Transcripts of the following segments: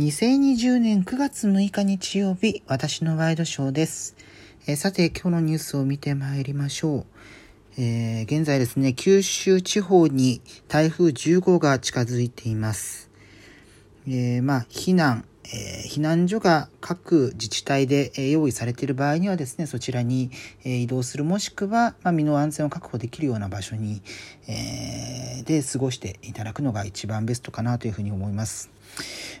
2020年9月6日日曜日、私のワイドショーです。えーさて、今日のニュースを見てまいりましょう。えー現在ですね、九州地方に台風10号が近づいています。えーまあ、避難、え避難所が各自治体でえ用意されている場合にはですね、そちらにえ移動する、もしくは、まあ、身の安全を確保できるような場所に、えで過ごしていただくのが一番ベストかなというふうに思います。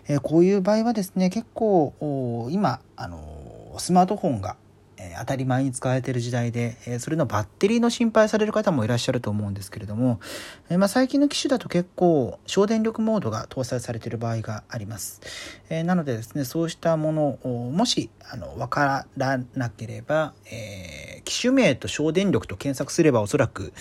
えこういう場合はですね、結構、今、あのスマートフォンが、当たり前に使われている時代で、えそれのバッテリーの心配される方もいらっしゃると思うんですけれども、えまあ、最近の機種だと結構省電力モードが搭載されている場合があります。えなのでですね、そうしたものをもしあの分からなければ、え機種名と省電力と検索すればおそらく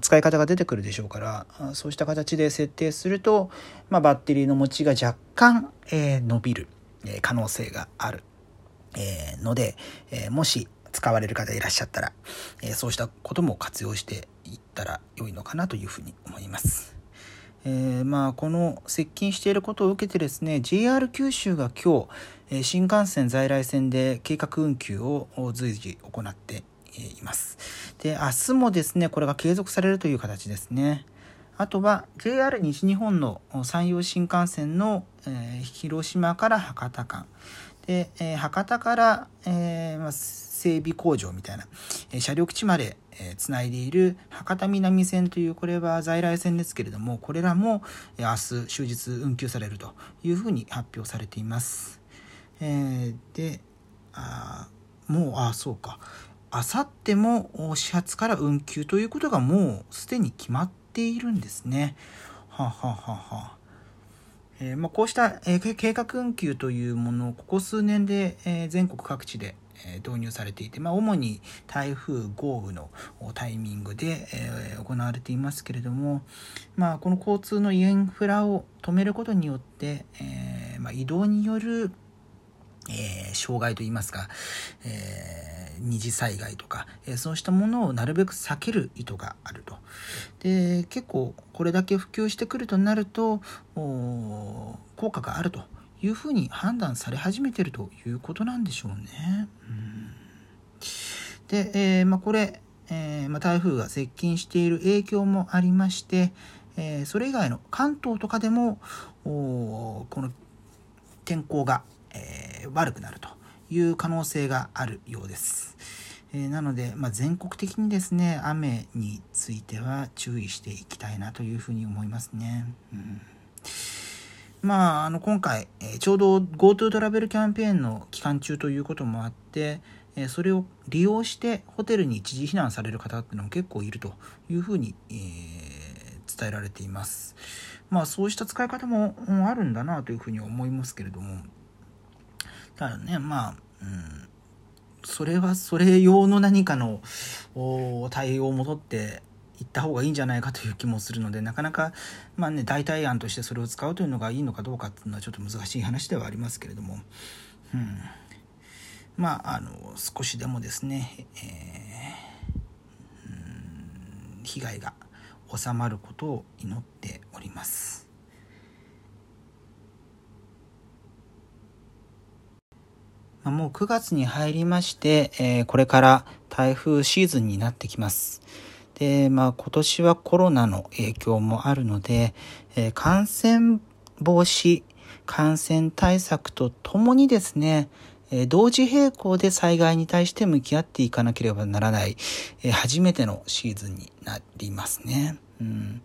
使い方が出てくるでしょうからそうした形で設定すると、まあ、バッテリーの持ちが若干、え伸びる、可能性がある、えーので、えーもし使われる方いらっしゃったら、えーそうしたことも活用していったら良いのかなというふうに思います。えーまあこの接近していることを受けてですね JR 九州が今日、えー新幹線在来線で計画運休を随時行っています。で明日もですねこれが継続されるという形ですね。あとは JR 西日本の山陽新幹線の、えー広島から博多間。で、えー博多から、えーまあ、整備工場みたいな、えー車両基地まで、えーつないでいる博多南線というこれは在来線ですけれどもこれらも、えー明日終日運休されるというふうに発表されています。えーであもうあそうかあさっても始発から運休ということがもうすでに決まっているんですね。はあ、はははあえーまあ、こうした、えー計画運休というものをここ数年で、えー全国各地で、え導入されていて、まあ、主に台風豪雨のタイミングで、え行われていますけれども、まあ、この交通のインフラを止めることによって、えまあ、移動によるえ障害といいますか、えー二次災害とか、えーそうしたものをなるべく避ける意図があると。で結構これだけ普及してくるとなると効果があるというふうに判断され始めてるということなんでしょうね。うんで、えーまあ、これ、えーまあ、台風が接近している影響もありまして、えーそれ以外の関東とかでもこの天候が、えー悪くなるという可能性があるようです。えーなので、まあ、全国的にですね雨については注意していきたいなというふうに思いますね。うんまあ、あの今回、えーちょうど GoTo トラベルキャンペーンの期間中ということもあって、えーそれを利用してホテルに一時避難される方っていうのも結構いるというふうに、えー伝えられています。まあそうした使い方もあるんだなというふうに思いますけれどもただねまあ、うん、それはそれ用の何かの対応を戻っていった方がいいんじゃないかという気もするのでなかなかまあね代替案としてそれを使うというのがいいのかどうかっていうのはちょっと難しい話ではありますけれども、うん、まああの少しでもですね、えー被害が収まることを祈っております。まあもう9月に入りまして、えーこれから台風シーズンになってきます。で、まあ今年はコロナの影響もあるので、えー感染防止、感染対策とともにですね、えー同時並行で災害に対して向き合っていかなければならない、え初めてのシーズンになりますね。うん、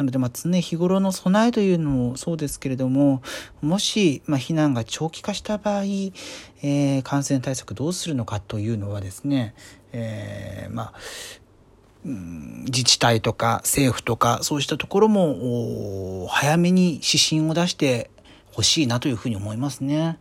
なので、まあ、常日頃の備えというのもそうですけれども、もし、まあ、避難が長期化した場合、えー感染対策どうするのかというのはですね、えーまあ、自治体とか政府とかそうしたところも早めに指針を出してほしいなというふうに思いますね。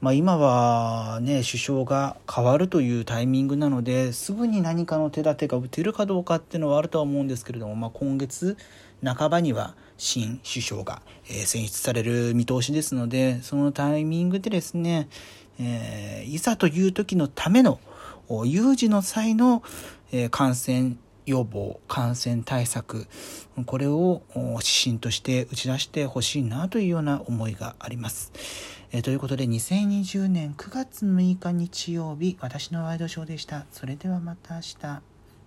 まあ、今はね首相が変わるというタイミングなのですぐに何かの手立てが打てるかどうかっていうのはあるとは思うんですけれども、まあ、今月半ばには新首相が、選出される見通しですのでそのタイミングでですね、えーいざという時のための有事の際の、感染予防感染対策これを指針として打ち出してほしいなというような思いがあります。えということで2020年9月6日日曜日私のワイドショーでした。それではまた明日。